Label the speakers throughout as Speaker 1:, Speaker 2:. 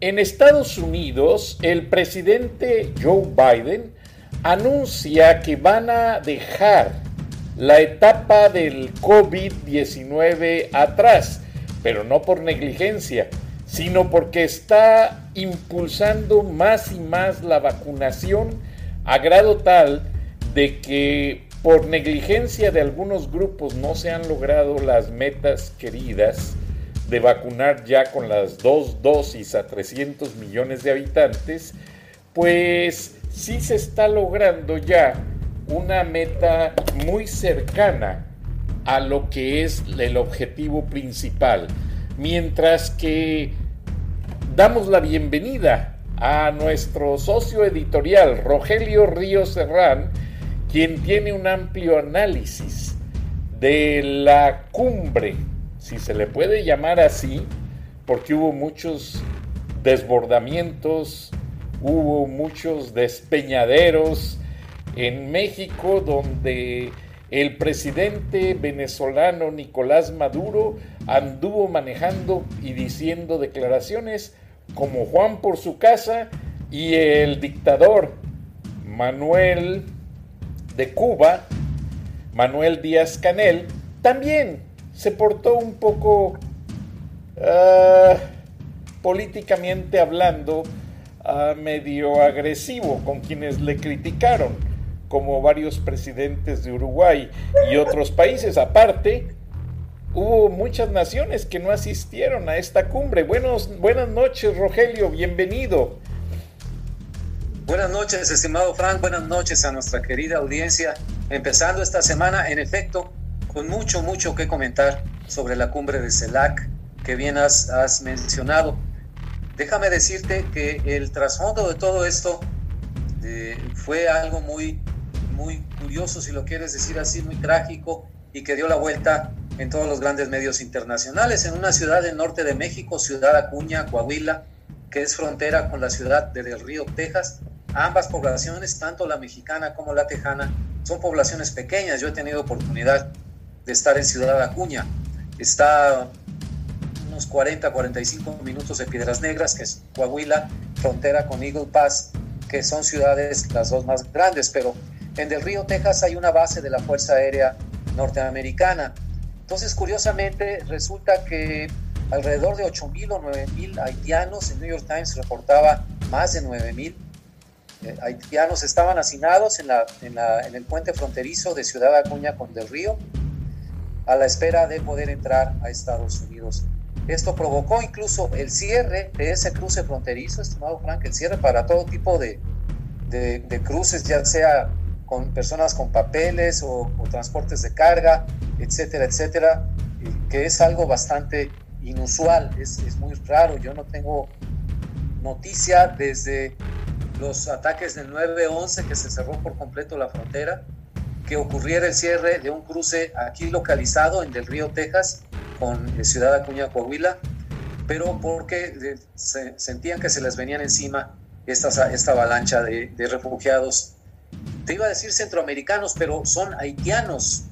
Speaker 1: En Estados Unidos, el presidente Joe Biden anuncia que van a dejar la etapa del COVID-19 atrás, pero no por negligencia, sino porque está impulsando más y más la vacunación a grado tal de que por negligencia de algunos grupos no se han logrado las metas queridas de vacunar ya con las dos dosis a 300 millones de habitantes, pues sí se está logrando ya una meta muy cercana a lo que es el objetivo principal. Mientras que damos la bienvenida a nuestro socio editorial, Rogelio Ríos Serrán, quien tiene un amplio análisis de la cumbre si se le puede llamar así, porque hubo muchos desbordamientos, hubo muchos despeñaderos en México donde el presidente venezolano Nicolás Maduro anduvo manejando y diciendo declaraciones como Juan por su casa y el dictador Manuel de Cuba, Manuel Díaz Canel, también se portó un poco ah, políticamente hablando ah, medio agresivo con quienes le criticaron, como varios presidentes de Uruguay y otros países. Aparte, hubo muchas naciones que no asistieron a esta cumbre. Buenos, buenas noches, Rogelio, bienvenido.
Speaker 2: Buenas noches, estimado Frank, buenas noches a nuestra querida audiencia. Empezando esta semana, en efecto, con mucho, mucho que comentar sobre la cumbre de CELAC que bien has, mencionado. Déjame decirte que el trasfondo de todo esto eh, fue algo muy, muy curioso, si lo quieres decir así, muy trágico y que dio la vuelta en todos los grandes medios internacionales. En una ciudad del norte de México, Ciudad Acuña, Coahuila, que es frontera con la ciudad de Del Río, Texas, ambas poblaciones, tanto la mexicana como la tejana, son poblaciones pequeñas. Yo he tenido oportunidad de estar en Ciudad Acuña. Está unos 40, 45 minutos de Piedras Negras, que es Coahuila, frontera con Eagle Pass, que son ciudades las dos más grandes, pero en Del Río, Texas, hay una base de la Fuerza Aérea Norteamericana. Entonces, curiosamente, resulta que alrededor de 8.000 o 9.000 haitianos, en New York Times reportaba más de 9.000 eh, haitianos estaban hacinados en, la, en, la, en el puente fronterizo de Ciudad Acuña con Del Río a la espera de poder entrar a Estados Unidos. Esto provocó incluso el cierre de ese cruce fronterizo, estimado Frank, el cierre para todo tipo de, de, cruces, ya sea con personas con papeles o, transportes de carga, etcétera, etcétera, que es algo bastante inusual, es, es muy raro. Yo no tengo noticia desde los ataques del 9-11 que se cerró por completo la frontera que ocurriera el cierre de un cruce aquí localizado en Del Río, Texas, con eh, Ciudad Acuña, Coahuila, pero porque eh, se, sentían que se les venían encima esta, esta avalancha de, refugiados. Te iba a decir centroamericanos, pero son haitianos,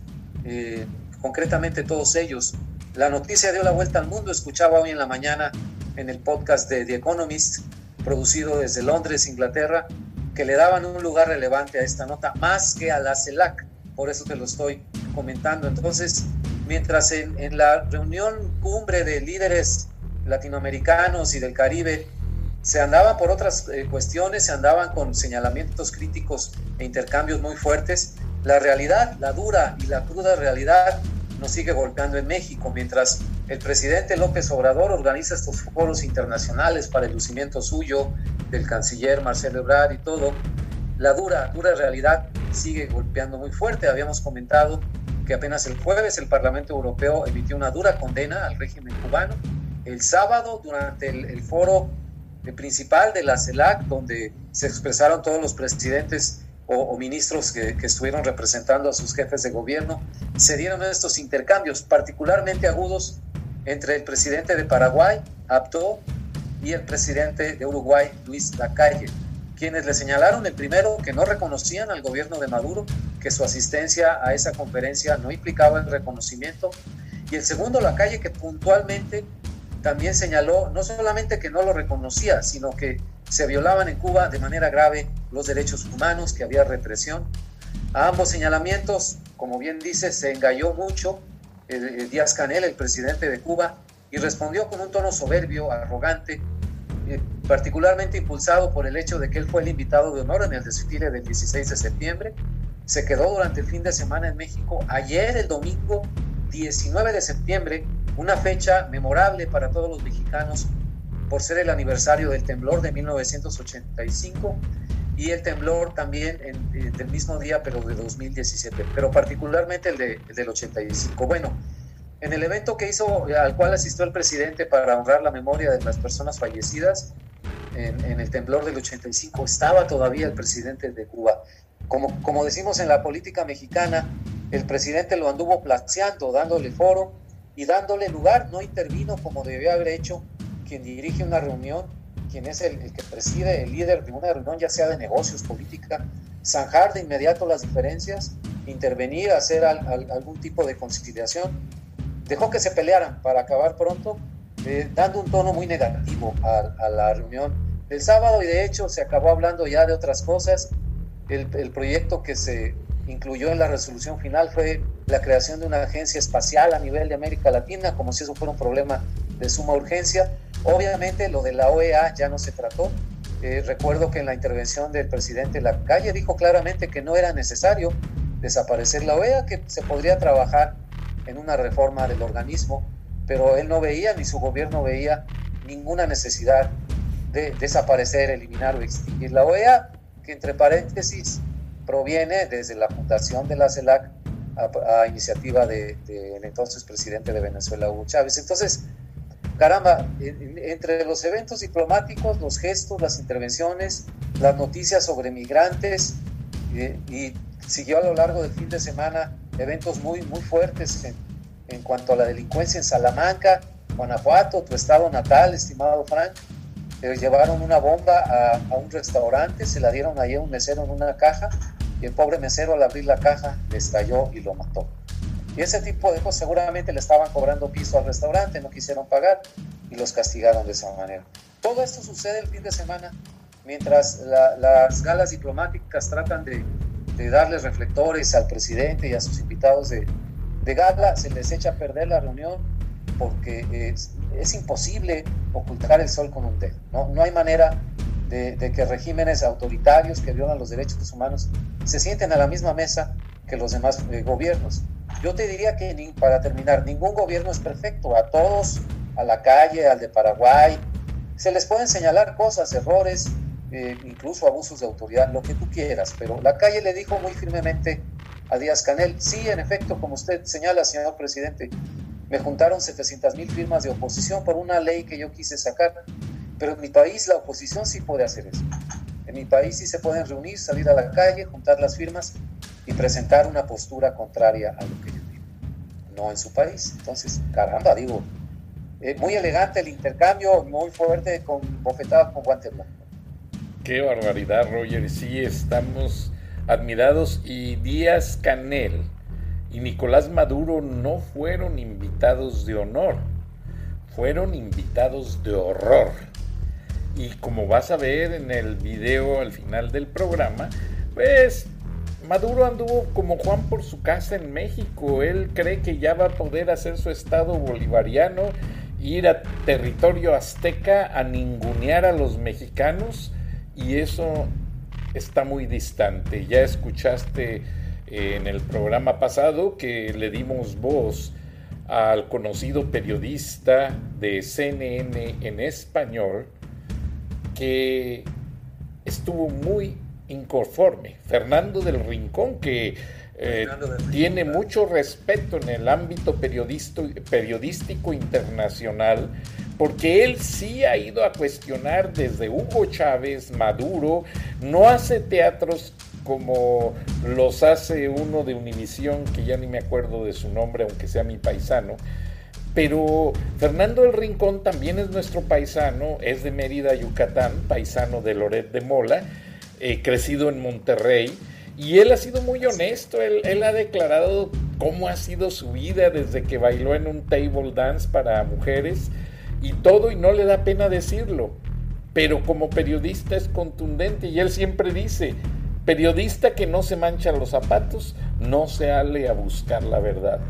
Speaker 2: eh, concretamente todos ellos. La noticia dio la vuelta al mundo, escuchaba hoy en la mañana en el podcast de The Economist, producido desde Londres, Inglaterra, que le daban un lugar relevante a esta nota, más que a la CELAC. Por eso te lo estoy comentando. Entonces, mientras en, la reunión cumbre de líderes latinoamericanos y del Caribe se andaban por otras eh, cuestiones, se andaban con señalamientos críticos e intercambios muy fuertes, la realidad, la dura y la cruda realidad nos sigue golpeando en México, mientras el presidente López Obrador organiza estos foros internacionales para el lucimiento suyo, del canciller Marcelo Ebrard y todo, la dura, dura realidad sigue golpeando muy fuerte. Habíamos comentado que apenas el jueves el Parlamento Europeo emitió una dura condena al régimen cubano. El sábado, durante el, foro principal de la CELAC, donde se expresaron todos los presidentes o, ministros que, que, estuvieron representando a sus jefes de gobierno, se dieron estos intercambios particularmente agudos entre el presidente de Paraguay, Abdo, y el presidente de Uruguay, Luis Lacalle quienes le señalaron el primero que no reconocían al gobierno de Maduro, que su asistencia a esa conferencia no implicaba el reconocimiento, y el segundo la calle que puntualmente también señaló no solamente que no lo reconocía, sino que se violaban en Cuba de manera grave los derechos humanos, que había represión. A ambos señalamientos, como bien dice, se engalló mucho Díaz Canel, el presidente de Cuba, y respondió con un tono soberbio, arrogante, particularmente impulsado por el hecho de que él fue el invitado de honor en el desfile del 16 de septiembre. Se quedó durante el fin de semana en México. Ayer, el domingo 19 de septiembre, una fecha memorable para todos los mexicanos por ser el aniversario del temblor de 1985 y el temblor también eh, del mismo día, pero de 2017, pero particularmente el, el del 85. Bueno, en el evento que hizo, al cual asistió el presidente para honrar la memoria de las personas fallecidas en, el temblor del 85, estaba todavía el presidente de Cuba. Como, como decimos en la política mexicana, el presidente lo anduvo placeando, dándole foro y dándole lugar, no intervino como debió haber hecho quien dirige una reunión, quien es el, que preside, el líder de una reunión, ya sea de negocios, política, zanjar de inmediato las diferencias, intervenir, hacer algún tipo de conciliación. Dejó que se pelearan para acabar pronto, eh, dando un tono muy negativo a, la reunión del sábado y de hecho se acabó hablando ya de otras cosas. El, el, proyecto que se incluyó en la resolución final fue la creación de una agencia espacial a nivel de América Latina, como si eso fuera un problema de suma urgencia. Obviamente lo de la OEA ya no se trató. Eh, recuerdo que en la intervención del presidente Lacalle dijo claramente que no era necesario desaparecer la OEA, que se podría trabajar en una reforma del organismo, pero él no veía ni su gobierno veía ninguna necesidad de desaparecer, eliminar o extinguir la OEA, que entre paréntesis proviene desde la fundación de la CELAC a, iniciativa del de, entonces presidente de Venezuela, Hugo Chávez. Entonces, caramba, entre los eventos diplomáticos, los gestos, las intervenciones, las noticias sobre migrantes, eh, y siguió a lo largo del fin de semana eventos muy, muy fuertes en, en cuanto a la delincuencia en Salamanca, Guanajuato, tu estado natal, estimado Frank. Eh, llevaron una bomba a, un restaurante, se la dieron ahí a un mesero en una caja y el pobre mesero al abrir la caja le estalló y lo mató. Y ese tipo de cosas seguramente le estaban cobrando piso al restaurante, no quisieron pagar y los castigaron de esa manera. Todo esto sucede el fin de semana mientras las galas diplomáticas tratan de de darles reflectores al presidente y a sus invitados de gala, se les echa a perder la reunión porque es, es imposible ocultar el sol con un dedo. No, no hay manera de, de, que regímenes autoritarios que violan los derechos humanos se sienten a la misma mesa que los demás eh, gobiernos. Yo te diría que, ni, para terminar, ningún gobierno es perfecto. A todos, a la calle, al de Paraguay, se les pueden señalar cosas, errores, eh, incluso abusos de autoridad, lo que tú quieras, pero la calle le dijo muy firmemente a Díaz Canel, sí, en efecto, como usted señala, señor presidente, me juntaron 700 mil firmas de oposición por una ley que yo quise sacar, pero en mi país la oposición sí puede hacer eso. En mi país sí se pueden reunir, salir a la calle, juntar las firmas y presentar una postura contraria a lo que yo digo. No en su país. Entonces, caramba, digo, eh, muy elegante el intercambio, muy fuerte, con bofetada con guante blanco.
Speaker 1: Qué barbaridad, Roger. Sí, estamos admirados. Y Díaz Canel y Nicolás Maduro no fueron invitados de honor, fueron invitados de horror. Y como vas a ver en el video al final del programa, pues Maduro anduvo como Juan por su casa en México. Él cree que ya va a poder hacer su estado bolivariano, ir a territorio azteca a ningunear a los mexicanos y eso está muy distante. Ya escuchaste en el programa pasado que le dimos voz al conocido periodista de CNN en español que estuvo muy inconforme. Fernando del Rincón, que eh, tiene mucho respeto en el ámbito periodístico internacional, porque él sí ha ido a cuestionar desde Hugo Chávez, Maduro, no hace teatros como los hace uno de Univisión, que ya ni me acuerdo de su nombre, aunque sea mi paisano, pero Fernando del Rincón también es nuestro paisano, es de Mérida, Yucatán, paisano de Loret de Mola, eh, crecido en Monterrey, y él ha sido muy honesto, él, él, ha declarado cómo ha sido su vida desde que bailó en un table dance para mujeres y todo, y no le da pena decirlo, pero como periodista es contundente y él siempre dice, periodista que no se mancha los zapatos, no se ale a buscar la verdad.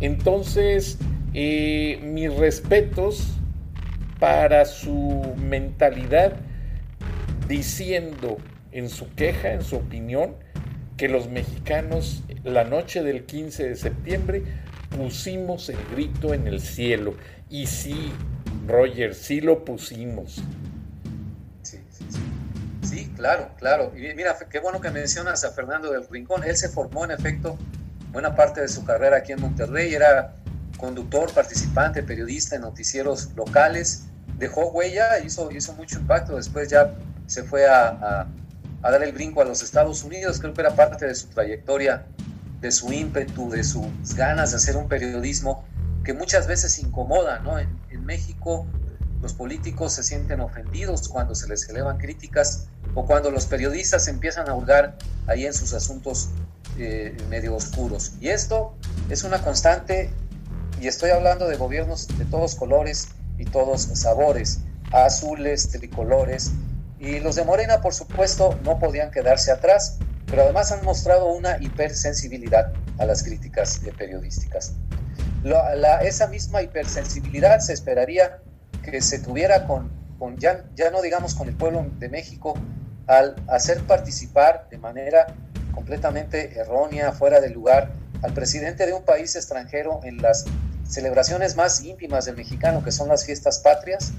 Speaker 1: Entonces, eh, mis respetos para su mentalidad diciendo en su queja, en su opinión, que los mexicanos la noche del 15 de septiembre pusimos el grito en el cielo. Y sí, Roger, sí lo pusimos.
Speaker 2: Claro, claro. Y mira, qué bueno que mencionas a Fernando del Rincón. Él se formó, en efecto, buena parte de su carrera aquí en Monterrey. Era conductor, participante, periodista en noticieros locales, dejó huella, hizo, hizo mucho impacto, después ya se fue a, a, dar el brinco a los Estados Unidos, creo que era parte de su trayectoria, de su ímpetu, de sus ganas de hacer un periodismo que muchas veces incomoda, ¿no? En, México los políticos se sienten ofendidos cuando se les elevan críticas o cuando los periodistas empiezan a hurgar ahí en sus asuntos eh, medio oscuros. Y esto es una constante y estoy hablando de gobiernos de todos colores y todos sabores, azules, tricolores, y los de Morena, por supuesto, no podían quedarse atrás, pero además han mostrado una hipersensibilidad a las críticas periodísticas. La, esa misma hipersensibilidad se esperaría que se tuviera con, con ya, ya no digamos con el pueblo de México, al hacer participar de manera completamente errónea, fuera de lugar, al presidente de un país extranjero en las celebraciones más íntimas del mexicano, que son las fiestas patrias,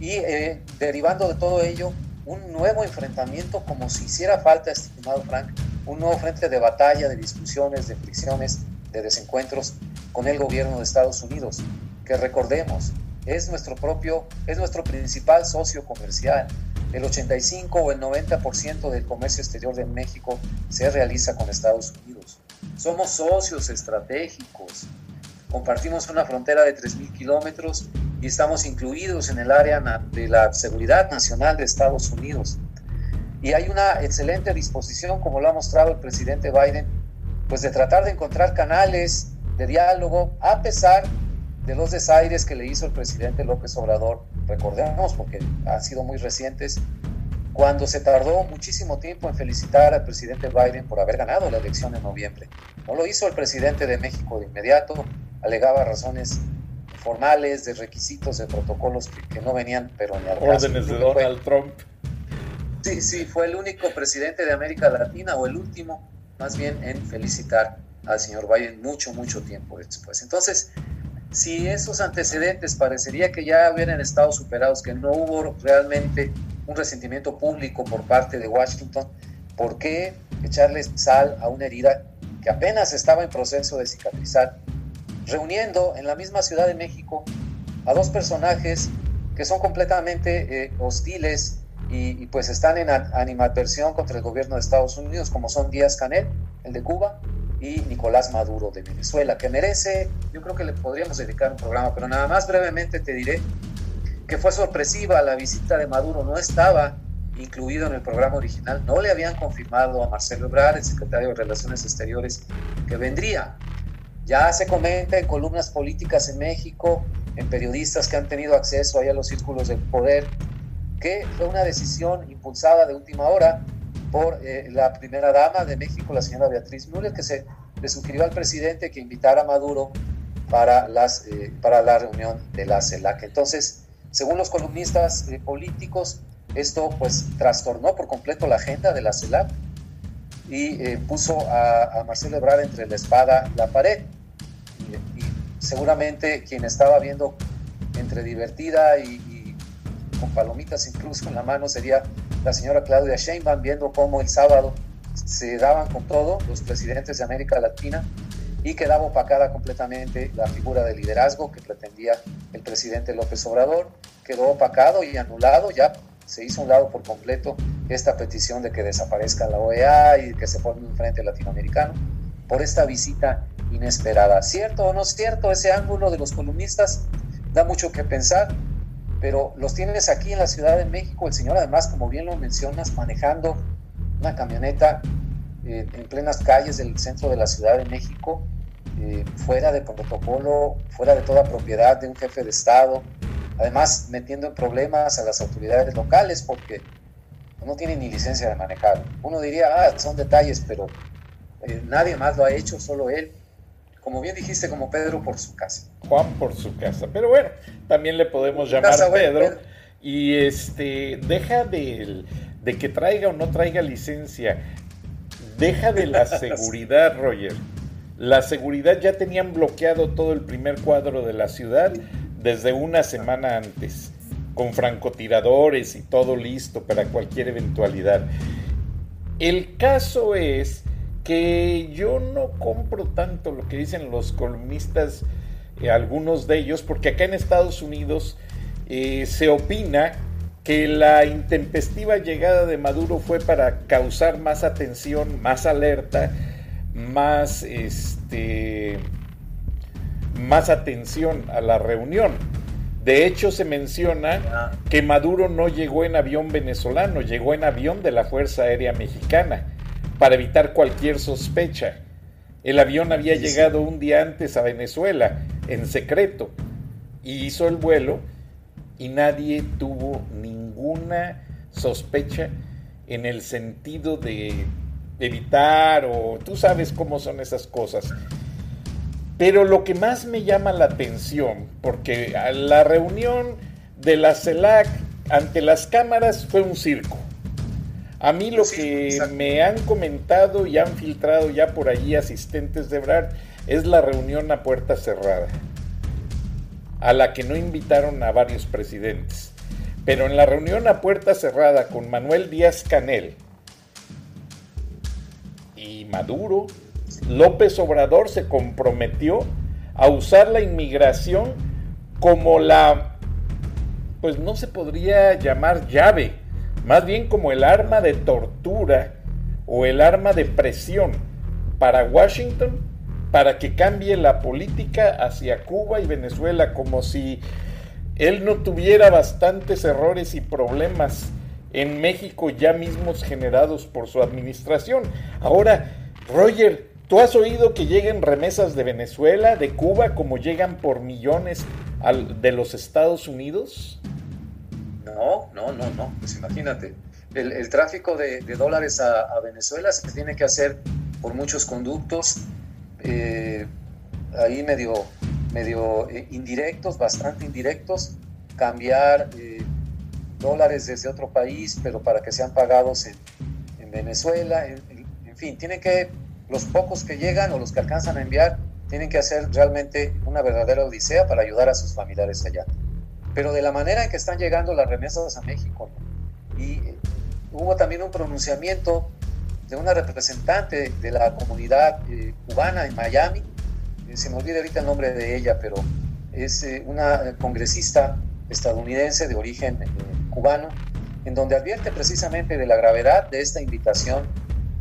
Speaker 2: y eh, derivando de todo ello, un nuevo enfrentamiento como si hiciera falta, estimado Frank, un nuevo frente de batalla, de discusiones, de fricciones, de desencuentros con el gobierno de Estados Unidos, que recordemos, es nuestro propio, es nuestro principal socio comercial. El 85 o el 90% del comercio exterior de México se realiza con Estados Unidos. Somos socios estratégicos, compartimos una frontera de 3.000 kilómetros y estamos incluidos en el área de la seguridad nacional de Estados Unidos. Y hay una excelente disposición, como lo ha mostrado el presidente Biden, pues de tratar de encontrar canales de diálogo a pesar de los desaires que le hizo el presidente López Obrador, recordemos porque han sido muy recientes, cuando se tardó muchísimo tiempo en felicitar al presidente Biden por haber ganado la elección en noviembre. No lo hizo el presidente de México de inmediato, alegaba razones formales, de requisitos, de protocolos que, no venían, pero ni al
Speaker 1: Órdenes de Donald Trump.
Speaker 2: Sí, sí, fue el único presidente de América Latina, o el último, más bien, en felicitar al señor Biden mucho, mucho tiempo después. Entonces, si esos antecedentes parecería que ya hubieran estado superados, que no hubo realmente un resentimiento público por parte de Washington, ¿por qué echarle sal a una herida que apenas estaba en proceso de cicatrizar reuniendo en la misma Ciudad de México a dos personajes que son completamente eh, hostiles y, pues están en animadversión contra el gobierno de Estados Unidos, como son Díaz Canel, el de Cuba, y Nicolás Maduro de Venezuela, que merece, yo creo que le podríamos dedicar un programa, pero nada más brevemente te diré que fue sorpresiva la visita de Maduro, no estaba incluido en el programa original, no le habían confirmado a Marcelo Ebrard, el secretario de Relaciones Exteriores, que vendría. Ya se comenta en columnas políticas en México, en periodistas que han tenido acceso ahí a los círculos del poder, que fue una decisión impulsada de última hora por eh, la primera dama de México, la señora Beatriz Müller, que se le sugirió al presidente que invitara a Maduro para, las, eh, para la reunión de la CELAC. Entonces, según los columnistas eh, políticos, esto pues trastornó por completo la agenda de la CELAC y puso a, Marcelo Ebrard entre la espada y la pared. Y, seguramente quien estaba viendo entre divertida y, y con palomitas incluso en la mano sería la señora Claudia Sheinbaum viendo cómo el sábado se daban con todo los presidentes de América Latina y quedaba opacada completamente la figura de liderazgo que pretendía el presidente López Obrador, quedó opacado y anulado, ya se hizo un lado por completo esta petición de que desaparezca la OEA y que se forme un frente latinoamericano por esta visita inesperada. ¿Cierto o no cierto? Ese ángulo de los columnistas da mucho que pensar pero los tienes aquí en la Ciudad de México. El señor, además, como bien lo mencionas, manejando una camioneta eh, en plenas calles del centro de la Ciudad de México, eh, fuera de protocolo, fuera de toda propiedad de un jefe de Estado, además metiendo en problemas a las autoridades locales porque no tiene ni licencia de manejar. Uno diría, ah, son detalles, pero eh, nadie más lo ha hecho, solo él como bien dijiste, como Pedro por su casa.
Speaker 1: Juan por su casa. Pero bueno, también le podemos llamar Pedro. Y este, deja de, de que traiga o no traiga licencia. Deja de la seguridad, Roger. La seguridad ya tenían bloqueado todo el primer cuadro de la ciudad desde una semana antes, con francotiradores y todo listo para cualquier eventualidad. El caso es que yo no compro tanto lo que dicen los columnistas, eh, algunos de ellos, porque acá en Estados Unidos eh, se opina que la intempestiva llegada de Maduro fue para causar más atención, más alerta, más este más atención a la reunión. De hecho, se menciona ah. que Maduro no llegó en avión venezolano, llegó en avión de la Fuerza Aérea Mexicana para evitar cualquier sospecha. El avión había llegado un día antes a Venezuela, en secreto, y hizo el vuelo y nadie tuvo ninguna sospecha en el sentido de evitar o tú sabes cómo son esas cosas. Pero lo que más me llama la atención, porque la reunión de la CELAC ante las cámaras fue un circo. A mí lo que me han comentado y han filtrado ya por ahí asistentes de Brad es la reunión a puerta cerrada, a la que no invitaron a varios presidentes. Pero en la reunión a puerta cerrada con Manuel Díaz Canel y Maduro, López Obrador se comprometió a usar la inmigración como la, pues no se podría llamar llave, más bien como el arma de tortura o el arma de presión para Washington para que cambie la política hacia Cuba y Venezuela, como si él no tuviera bastantes errores y problemas en México ya mismos generados por su administración. Ahora, Roger, ¿tú has oído que lleguen remesas de Venezuela, de Cuba, como llegan por millones de los Estados Unidos?
Speaker 2: No, no, no, no, pues imagínate. El, tráfico de, dólares a, Venezuela se tiene que hacer por muchos conductos, eh, ahí medio, medio eh, indirectos, bastante indirectos, cambiar eh, dólares desde otro país, pero para que sean pagados en, Venezuela, en, en fin, tienen que, los pocos que llegan o los que alcanzan a enviar, tienen que hacer realmente una verdadera odisea para ayudar a sus familiares allá pero de la manera en que están llegando las remesas a México. Y eh, hubo también un pronunciamiento de una representante de la comunidad eh, cubana en Miami, eh, se me olvida ahorita el nombre de ella, pero es una congresista estadounidense de origen cubano, en donde advierte precisamente de la gravedad de esta invitación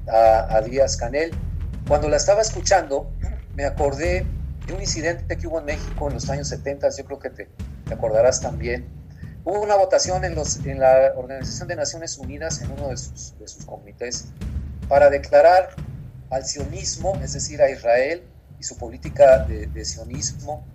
Speaker 2: a, a Díaz Canel. Cuando la estaba escuchando, me acordé de un incidente que hubo en México en los años 70, yo creo que te, te acordarás también. Hubo una votación en, los, en la Organización de Naciones Unidas, en uno de sus, de sus comités, para declarar al sionismo, es decir, a Israel y su política de, sionismo,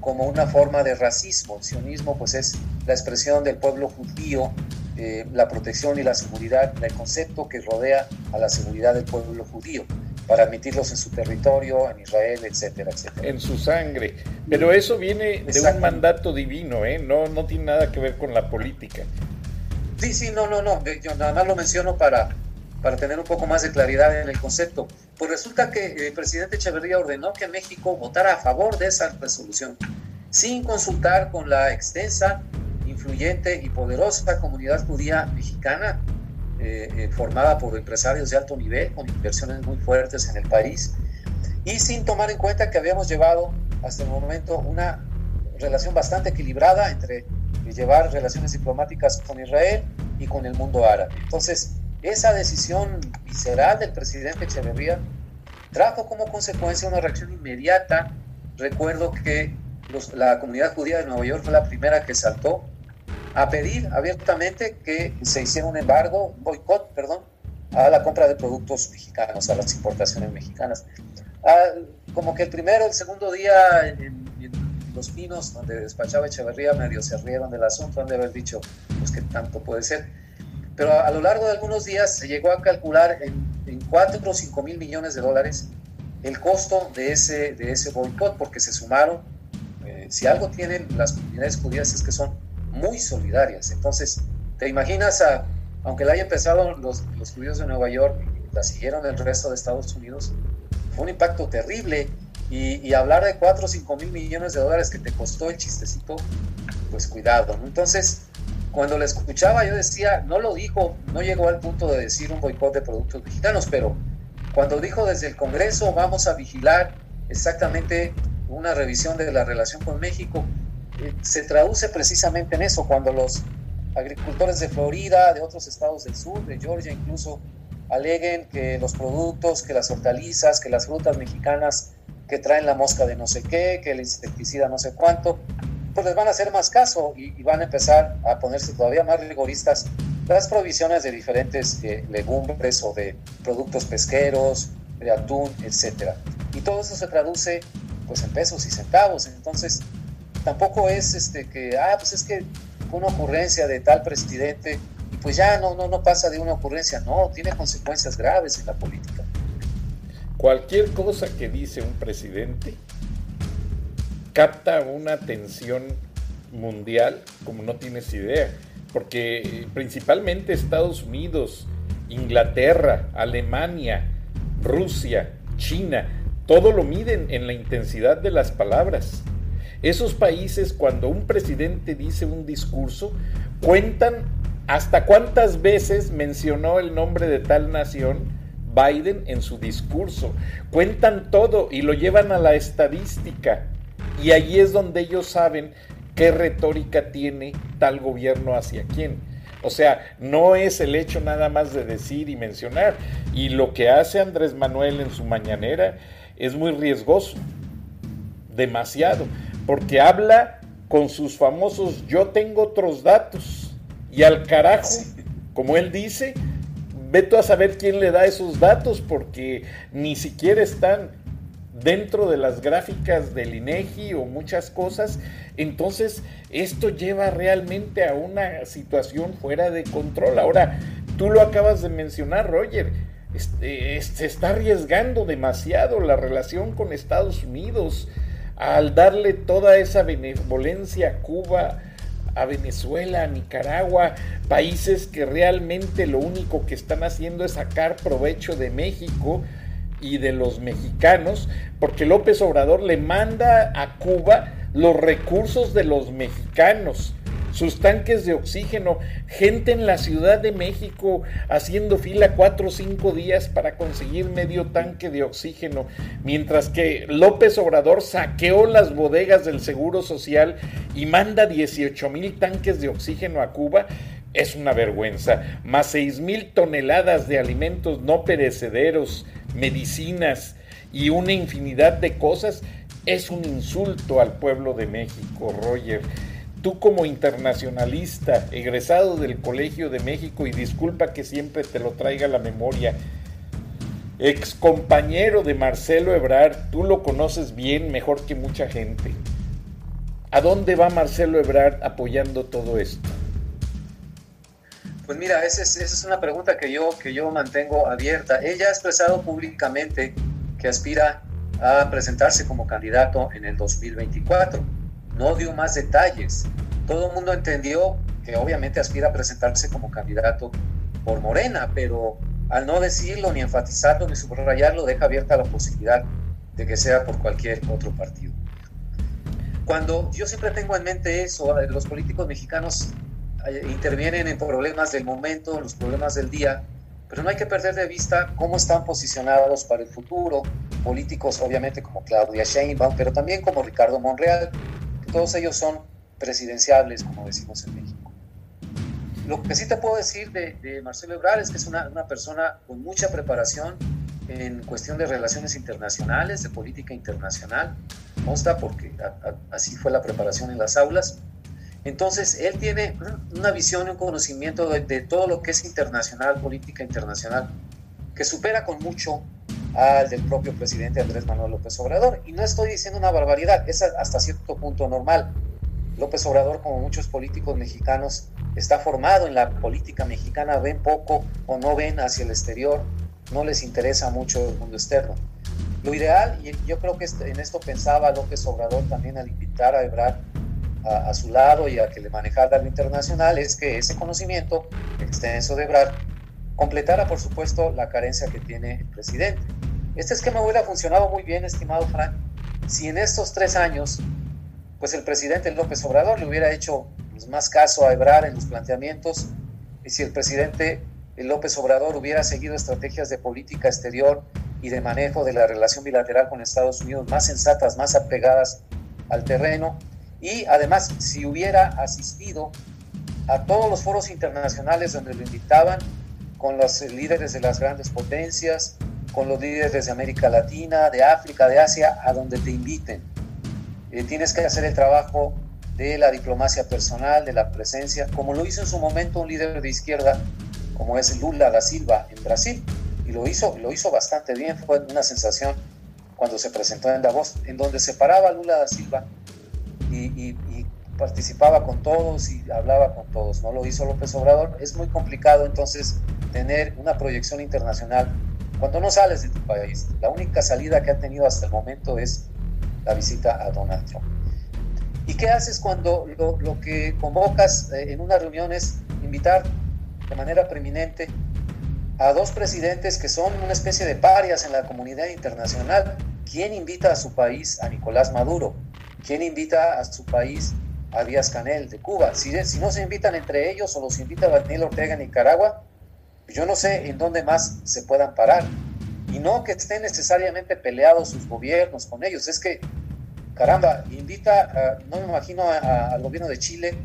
Speaker 2: como una forma de racismo. El sionismo pues, es la expresión del pueblo judío eh, la protección y la seguridad, el concepto que rodea a la seguridad del pueblo judío para admitirlos en su territorio, en Israel, etcétera, etcétera.
Speaker 1: En su sangre. Pero eso viene de un mandato divino, ¿eh? No, no tiene nada que ver con la política.
Speaker 2: Sí, sí, no, no, no. Yo nada más lo menciono para, para tener un poco más de claridad en el concepto. Pues resulta que el presidente Echeverría ordenó que México votara a favor de esa resolución, sin consultar con la extensa, influyente y poderosa comunidad judía mexicana, eh, eh, formada por empresarios de alto nivel, con inversiones muy fuertes en el país, y sin tomar en cuenta que habíamos llevado hasta el momento una relación bastante equilibrada entre llevar relaciones diplomáticas con Israel y con el mundo árabe. Entonces, esa decisión visceral del presidente Echeverría trajo como consecuencia una reacción inmediata. Recuerdo que la comunidad judía de Nueva York fue la primera que saltó a pedir abiertamente que se hiciera un embargo, un boicot, perdón, a la compra de productos mexicanos, a las importaciones mexicanas. Como que el primero, el segundo día en, Los Pinos, donde despachaba Echeverría, medio se rieron del asunto, han de haber dicho, pues que tanto puede ser pero a, lo largo de algunos días se llegó a calcular en, en 4 o 5 mil millones de dólares el costo de ese, de ese boicot, porque se sumaron, eh, si algo tienen las comunidades judías es que son muy solidarias. Entonces, te imaginas, a, aunque la haya empezado los, los judíos de Nueva York la siguieron el resto de Estados Unidos, fue un impacto terrible. Y, hablar de 4 o 5 mil millones de dólares que te costó el chistecito, pues cuidado. Entonces, cuando la escuchaba yo decía, no lo dijo, no llegó al punto de decir un boicot de productos mexicanos, pero cuando dijo desde el Congreso vamos a vigilar exactamente una revisión de la relación con México, se traduce precisamente en eso, cuando los agricultores de Florida, de otros estados del sur, de Georgia incluso, aleguen que los productos, que las hortalizas, que las frutas mexicanas que traen la mosca de no sé qué, que el insecticida no sé cuánto, pues les van a hacer más caso y, van a empezar a ponerse todavía más rigoristas las provisiones de diferentes eh, legumbres o de productos pesqueros, de atún, etcétera. Y todo eso se traduce pues en pesos y centavos. Entonces, tampoco es este que, ah, pues es que una ocurrencia de tal presidente y pues ya no, no, no pasa de una ocurrencia, no, tiene consecuencias graves en la política.
Speaker 1: Cualquier cosa que dice un presidente capta una atención mundial como no tienes idea, porque principalmente Estados Unidos, Inglaterra, Alemania, Rusia, China, todo lo miden en la intensidad de las palabras. Esos países cuando un presidente dice un discurso, cuentan hasta cuántas veces mencionó el nombre de tal nación Biden en su discurso. Cuentan todo y lo llevan a la estadística. Y allí es donde ellos saben qué retórica tiene tal gobierno hacia quién. O sea, no es el hecho nada más de decir y mencionar. Y lo que hace Andrés Manuel en su mañanera es muy riesgoso. Demasiado. Porque habla con sus famosos yo tengo otros datos. Y al carajo, como él dice, ve a saber quién le da esos datos porque ni siquiera están dentro de las gráficas del INEGI o muchas cosas, entonces esto lleva realmente a una situación fuera de control. Ahora, tú lo acabas de mencionar, Roger, este, se está arriesgando demasiado la relación con Estados Unidos al darle toda esa benevolencia a Cuba, a Venezuela, a Nicaragua, países que realmente lo único que están haciendo es sacar provecho de México y de los mexicanos, porque López Obrador le manda a Cuba los recursos de los mexicanos, sus tanques de oxígeno, gente en la Ciudad de México haciendo fila cuatro o cinco días para conseguir medio tanque de oxígeno, mientras que López Obrador saqueó las bodegas del Seguro Social y manda 18 mil tanques de oxígeno a Cuba, es una vergüenza, más 6 mil toneladas de alimentos no perecederos, medicinas y una infinidad de cosas, es un insulto al pueblo de México, Roger. Tú como internacionalista, egresado del Colegio de México, y disculpa que siempre te lo traiga a la memoria, ex compañero de Marcelo Ebrard, tú lo conoces bien, mejor que mucha gente. ¿A dónde va Marcelo Ebrard apoyando todo esto?
Speaker 2: Pues mira, esa es, esa es, una pregunta que yo, que yo mantengo abierta. Ella ha expresado públicamente que aspira a presentarse como candidato en el 2024. No dio más detalles. Todo el mundo entendió que obviamente aspira a presentarse como candidato por Morena, pero al no decirlo, ni enfatizarlo, ni subrayarlo, deja abierta la posibilidad de que sea por cualquier otro partido. Cuando yo siempre tengo en mente eso, los políticos mexicanos eh, intervienen en problemas del momento, los problemas del día, pero no hay que perder de vista cómo están posicionados para el futuro, políticos obviamente como Claudia Sheinbaum, pero también como Ricardo Monreal, todos ellos son presidenciables, como decimos en México. Lo que sí te puedo decir de, Marcelo Ebrard es que es una, persona con mucha preparación en cuestión de relaciones internacionales, de política internacional, consta porque así fue la preparación en las aulas. Entonces, él tiene una visión y un conocimiento de, todo lo que es internacional, política internacional, que supera con mucho al del propio presidente Andrés Manuel López Obrador. Y no estoy diciendo una barbaridad, es hasta cierto punto normal. López Obrador, como muchos políticos mexicanos, está formado en la política mexicana, ven poco o no ven hacia el exterior, no les interesa mucho el mundo externo. Lo ideal, y yo creo que este, en esto pensaba López Obrador también al invitar a Ebrard a, su lado y a que le manejara lo internacional, es que ese conocimiento extenso de Ebrard completara, por supuesto, la carencia que tiene el presidente. Este esquema hubiera funcionado muy bien, estimado Frank, si en estos tres años pues el presidente López Obrador le hubiera hecho pues, más caso a Ebrar en los planteamientos y si el presidente López Obrador hubiera seguido estrategias de política exterior y de manejo de la relación bilateral con Estados Unidos más sensatas, más apegadas al terreno y además si hubiera asistido a todos los foros internacionales donde lo invitaban con los líderes de las grandes potencias, con los líderes de América Latina, de África, de Asia, a donde te inviten. Eh, tienes que hacer el trabajo de la diplomacia personal, de la presencia, como lo hizo en su momento un líder de izquierda como es Lula da Silva en Brasil, y lo hizo, lo hizo bastante bien, fue una sensación cuando se presentó en Davos, en donde se paraba Lula da Silva y, participaba con todos y hablaba con todos, no lo hizo López Obrador, es muy complicado entonces tener una proyección internacional cuando no sales de tu país. La única salida que ha tenido hasta el momento es la visita a Donald Trump. ¿Y qué haces cuando lo, que convocas eh, en una reunión es invitar de manera preeminente a dos presidentes que son una especie de parias en la comunidad internacional? ¿Quién invita a su país a Nicolás Maduro? ¿Quién invita a su país a Díaz Canel de Cuba? Si, no se invitan entre ellos o los invita Daniel Ortega en Nicaragua, yo no sé en dónde más se puedan parar. Y no que estén necesariamente peleados sus gobiernos con ellos, es que caramba, invita, no me imagino al gobierno de Chile,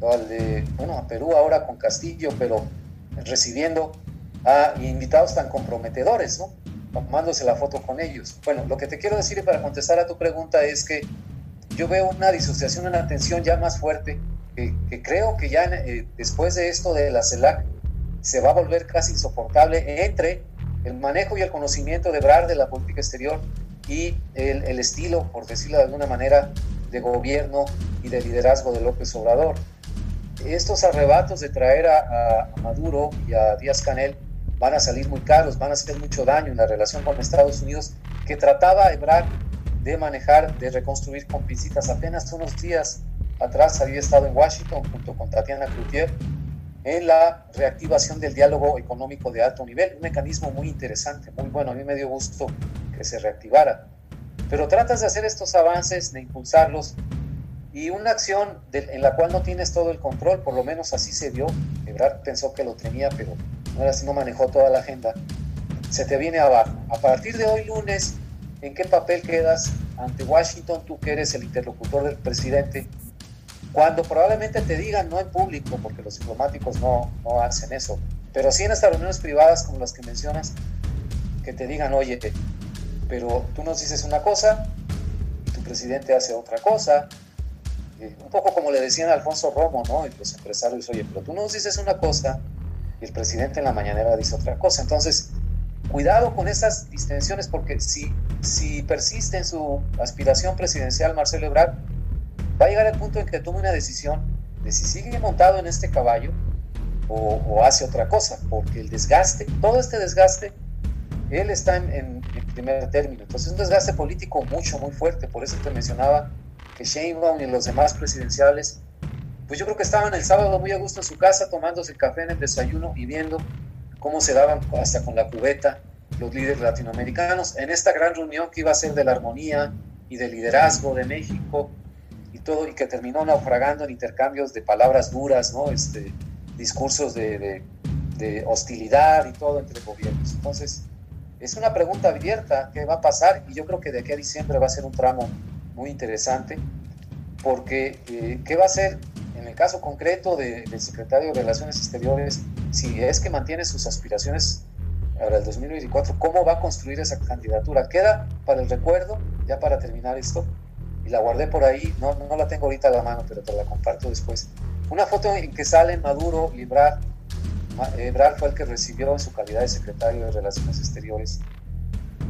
Speaker 2: o al de, bueno, a Perú ahora con Castillo, pero recibiendo a invitados tan comprometedores, ¿no? Tomándose la foto con ellos. Bueno, lo que te quiero decir para contestar a tu pregunta es que yo veo una disociación, una tensión ya más fuerte, que, creo que ya eh, después de esto de la CELAC se va a volver casi insoportable entre el manejo y el conocimiento de Brar de la política exterior y el, estilo, por decirlo de alguna manera, de gobierno y de liderazgo de López Obrador. Estos arrebatos de traer a, Maduro y a Díaz Canel van a salir muy caros, van a hacer mucho daño en la relación con Estados Unidos, que trataba Ebrard de manejar, de reconstruir con pincitas. Apenas unos días atrás había estado en Washington junto con Tatiana Cloutier en la reactivación del diálogo económico de alto nivel, un mecanismo muy interesante, muy bueno, a mí me dio gusto que se reactivara. Pero tratas de hacer estos avances, de impulsarlos, y una acción en la cual no tienes todo el control, por lo menos así se vio, Ebrard pensó que lo tenía, pero no era no manejó toda la agenda, se te viene abajo. A partir de hoy lunes, ¿en qué papel quedas ante Washington, tú que eres el interlocutor del presidente? Cuando probablemente te digan, no en público, porque los diplomáticos no, no hacen eso, pero sí en estas reuniones privadas como las que mencionas, que te digan, oye, pero tú nos dices una cosa y tu presidente hace otra cosa. Eh, un poco como le decían a Alfonso Romo, ¿no? Y los empresarios, oye, pero tú nos dices una cosa y el presidente en la mañanera dice otra cosa. Entonces, cuidado con esas distensiones porque si, si persiste en su aspiración presidencial Marcelo Ebrard, va a llegar el punto en que tome una decisión de si sigue montado en este caballo o, hace otra cosa, porque el desgaste, todo este desgaste, él está en, primer término. Entonces es un desgaste político mucho, muy fuerte. Por eso te mencionaba que Sheinbaum y los demás presidenciales, pues yo creo que estaban el sábado muy a gusto en su casa tomándose café en el desayuno y viendo cómo se daban hasta con la cubeta los líderes latinoamericanos en esta gran reunión que iba a ser de la armonía y del liderazgo de México todo, y que terminó naufragando en intercambios de palabras duras, ¿no? Este, discursos de, hostilidad y todo entre gobiernos. Entonces, es una pregunta abierta, ¿qué va a pasar? Y yo creo que de aquí a diciembre va a ser un tramo muy interesante, porque eh, ¿qué va a ser en el caso concreto del secretario de Relaciones Exteriores, si es que mantiene sus aspiraciones para el 2024, cómo va a construir esa candidatura? Queda para el recuerdo, ya para terminar esto, y la guardé por ahí, no, no la tengo ahorita a la mano, pero te la comparto después. Una foto en que sale Maduro y Ebrard. Ebrard fue el que recibió en su calidad de secretario de Relaciones Exteriores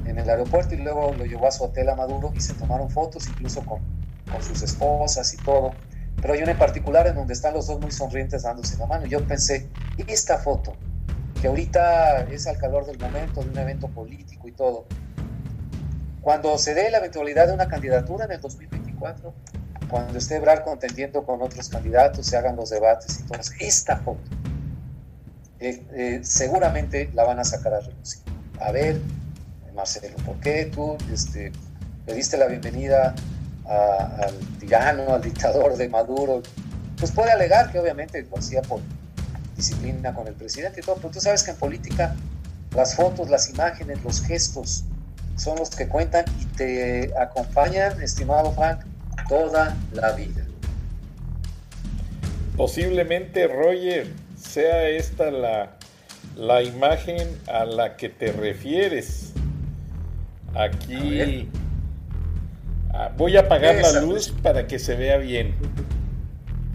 Speaker 2: en el aeropuerto y luego lo llevó a su hotel a Maduro y se tomaron fotos incluso con, con sus esposas y todo. Pero hay una en particular en donde están los dos muy sonrientes dándose la mano. Y yo pensé, esta foto, que ahorita es al calor del momento, de un evento político y todo, cuando se dé la eventualidad de una candidatura en el 2024, cuando esté Ebrard contendiendo con otros candidatos, se hagan los debates y todo, esta foto, eh, eh, seguramente la van a sacar a relucir. A ver, Marcelo, ¿por qué tú este, le diste la bienvenida al tirano, al dictador de Maduro? Pues puede alegar que obviamente lo hacía por disciplina con el presidente y todo, pero tú sabes que en política las fotos, las imágenes, los gestos son los que cuentan y te acompañan, estimado Frank, toda la vida.
Speaker 1: Posiblemente, Roger, sea esta la, la imagen a la que te refieres. Aquí ah, voy a apagar la luz para que se vea bien.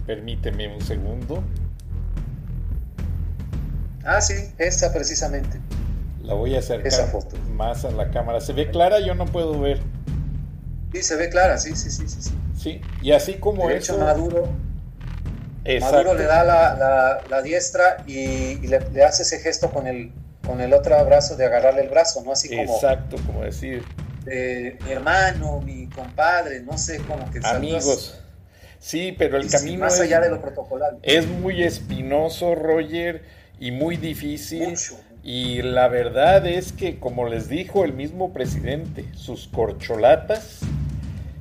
Speaker 1: Permíteme un segundo.
Speaker 2: Ah, sí, esa precisamente.
Speaker 1: La voy a acercar más a la cámara. ¿Se ve clara? Yo no puedo ver.
Speaker 2: Sí, se ve clara, sí, sí, sí, sí.
Speaker 1: Sí, y así como
Speaker 2: de hecho, Maduro, Maduro le da la, diestra y, le, hace ese gesto con el, con el otro brazo de agarrarle el brazo, ¿no? Así como...
Speaker 1: Exacto, como decir...
Speaker 2: mi hermano, mi compadre, no sé, cómo que...
Speaker 1: Amigos. Sí, pero el camino...
Speaker 2: Más allá de lo protocolar.
Speaker 1: Es muy espinoso, Roger, y muy difícil. Y la verdad es que, como les dijo el mismo presidente, sus corcholatas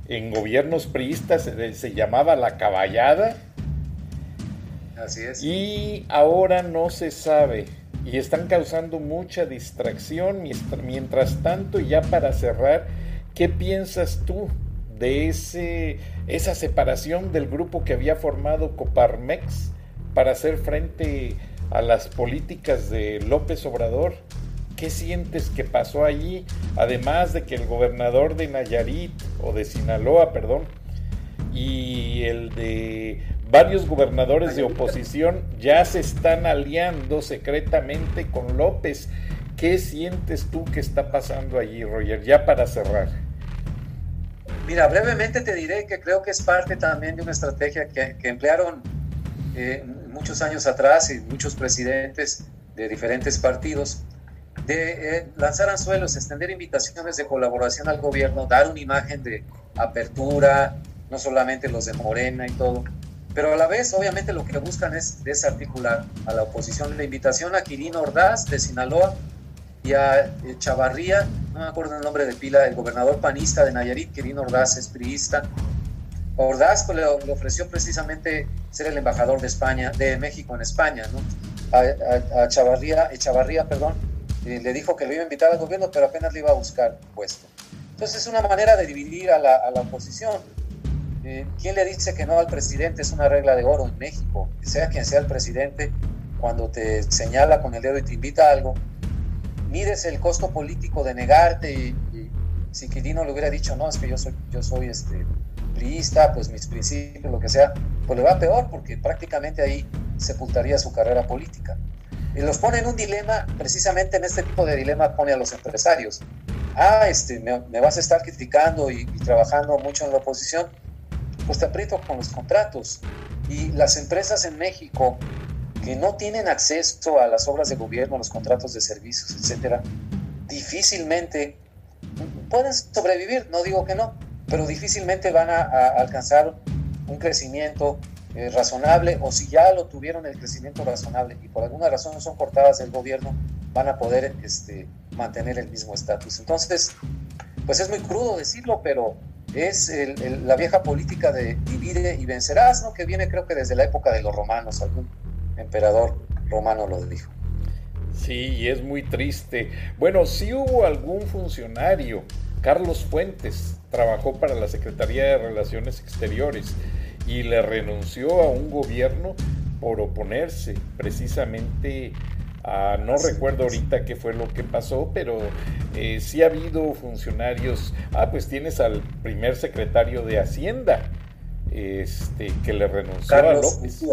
Speaker 1: en gobiernos priistas se, llamaba la caballada.
Speaker 2: Así es.
Speaker 1: Y ahora no se sabe. Y están causando mucha distracción. Mientras tanto, ya para cerrar, ¿qué piensas tú de ese, esa separación del grupo que había formado Coparmex para hacer frente a las políticas de López Obrador. ¿Qué sientes que pasó allí? Además de que el gobernador de Nayarit, o de Sinaloa, perdón, y el de varios gobernadores de oposición ya se están aliando secretamente con López. ¿Qué sientes tú que está pasando allí, Roger? Ya para cerrar.
Speaker 2: Mira, brevemente te diré que creo que es parte también de una estrategia que, que emplearon eh, muchos años atrás y muchos presidentes de diferentes partidos de eh, lanzar anzuelos, extender invitaciones de colaboración al gobierno, dar una imagen de apertura, no solamente los de Morena y todo, pero a la vez obviamente lo que buscan es desarticular a la oposición. La invitación a Quirino Ordaz de Sinaloa y a eh, Chavarría, no me acuerdo el nombre de pila, el gobernador panista de Nayarit, Quirino Ordaz es priista, Ordaz le, ofreció precisamente ser el embajador de España, de México en España, ¿no? A, Chavarría, Chavarría, perdón, le dijo que lo iba a invitar al gobierno, pero apenas le iba a buscar puesto. Entonces es una manera de dividir a la, oposición. Eh, ¿Quién le dice que no al presidente? Es una regla de oro en México. Sea quien sea el presidente, cuando te señala con el dedo y te invita a algo, mides el costo político de negarte y, si Quirino le hubiera dicho, no, es que yo soy, yo soy este, pues mis principios, lo que sea, pues le va peor porque prácticamente ahí sepultaría su carrera política. Y los pone en un dilema, precisamente en este tipo de dilema pone a los empresarios. Ah, este, me, vas a estar criticando y, trabajando mucho en la oposición, pues te aprieto con los contratos. Y las empresas en México que no tienen acceso a las obras de gobierno, los contratos de servicios, etcétera, difícilmente pueden sobrevivir, no digo que no, pero difícilmente van a, alcanzar un crecimiento eh, razonable o si ya lo tuvieron el crecimiento razonable y por alguna razón son cortadas del gobierno, van a poder este, mantener el mismo estatus. Entonces, pues es muy crudo decirlo, pero es la vieja política de divide y vencerás, ¿no? que viene creo que desde la época de los romanos, algún emperador romano lo dijo.
Speaker 1: Sí, y es muy triste. Bueno, sí hubo algún funcionario, Carlos Fuentes, trabajó para la Secretaría de Relaciones Exteriores y le renunció a un gobierno por oponerse precisamente a, no recuerdo ahorita qué fue lo que pasó, pero eh, sí ha habido funcionarios, ah, pues tienes al primer secretario de Hacienda, este, que le renunció a López.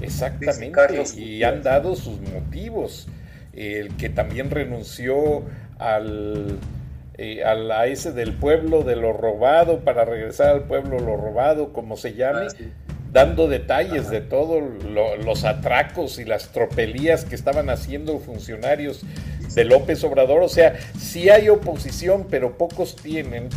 Speaker 1: Exactamente, y han dado sus motivos. El que también renunció al, eh, a ese del pueblo de lo robado para regresar al pueblo lo robado, como se llame, ah, dando detalles de todos los atracos y las tropelías que estaban haciendo funcionarios de López Obrador. O sea, sí hay oposición, pero pocos tienen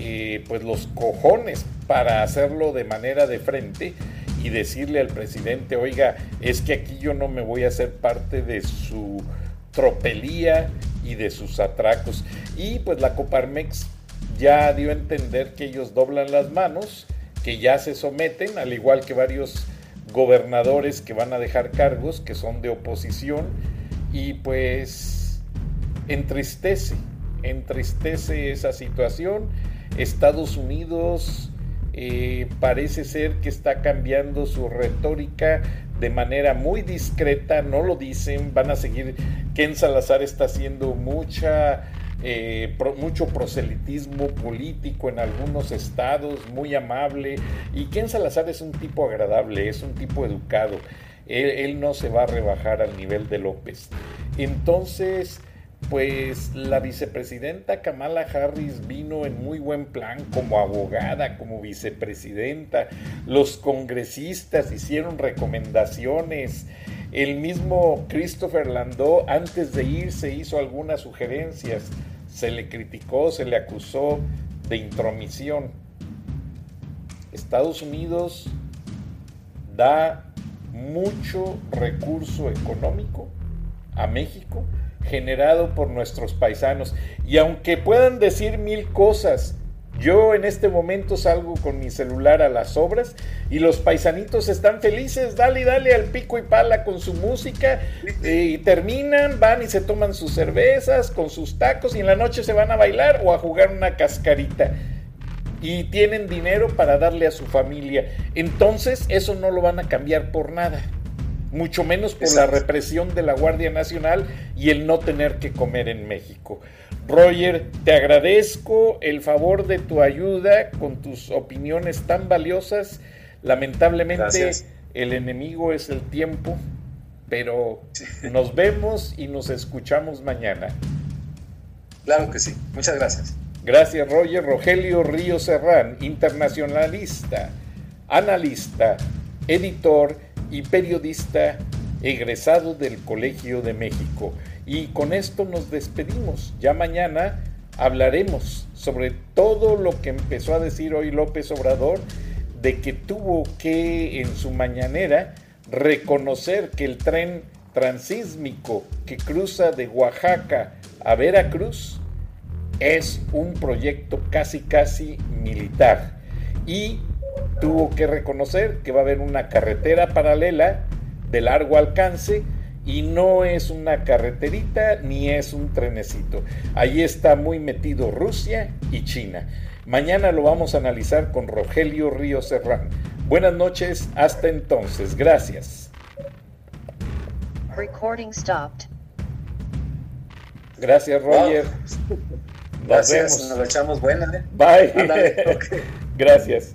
Speaker 1: eh, pues los cojones para hacerlo de manera de frente y decirle al presidente, oiga, es que aquí yo no me voy a hacer parte de su tropelía y de sus atracos. Y pues la Coparmex ya dio a entender que ellos doblan las manos, que ya se someten, al igual que varios gobernadores que van a dejar cargos, que son de oposición, y pues entristece, entristece esa situación. Estados Unidos eh, parece ser que está cambiando su retórica de manera muy discreta, no lo dicen, van a seguir, Ken Salazar está haciendo mucha, eh, mucho proselitismo político en algunos estados, muy amable, y Ken Salazar es un tipo agradable, es un tipo educado, él no se va a rebajar al nivel de López. Entonces, pues la vicepresidenta Kamala Harris vino en muy buen plan como abogada, como vicepresidenta. Los congresistas hicieron recomendaciones. El mismo Christopher Landau antes de irse hizo algunas sugerencias. Se le criticó, se le acusó de intromisión. Estados Unidos da mucho recurso económico a México generado por nuestros paisanos. Y aunque puedan decir mil cosas, yo en este momento salgo con mi celular a las obras y los paisanitos están felices, dale, dale al pico y pala con su música y terminan, van y se toman sus cervezas con sus tacos y en la noche se van a bailar o a jugar una cascarita y tienen dinero para darle a su familia. Entonces eso no lo van a cambiar por nada mucho menos por la represión de la Guardia Nacional y el no tener que comer en México. Roger, te agradezco el favor de tu ayuda con tus opiniones tan valiosas. Lamentablemente el enemigo es el tiempo, pero nos vemos y nos escuchamos mañana.
Speaker 2: Claro que sí. Muchas gracias.
Speaker 1: Gracias, Roger. Rogelio Río Serrán, internacionalista, analista, editor y periodista egresado del Colegio de México. Y con esto nos despedimos. Ya mañana hablaremos sobre todo lo que empezó a decir hoy López Obrador, de que tuvo que en su mañanera reconocer que el tren transísmico que cruza de Oaxaca a Veracruz es un proyecto casi casi militar y tuvo que reconocer que va a haber una carretera paralela de largo alcance y no es una carreterita ni es un trenecito. Ahí está muy metido Rusia y China. Mañana lo vamos a analizar con Rogelio Río Serrán. Buenas noches, hasta entonces. Gracias.
Speaker 3: Recording stopped.
Speaker 1: Gracias, Roger.
Speaker 2: Gracias, nos lo echamos buena. ¿eh?
Speaker 1: Bye. Gracias.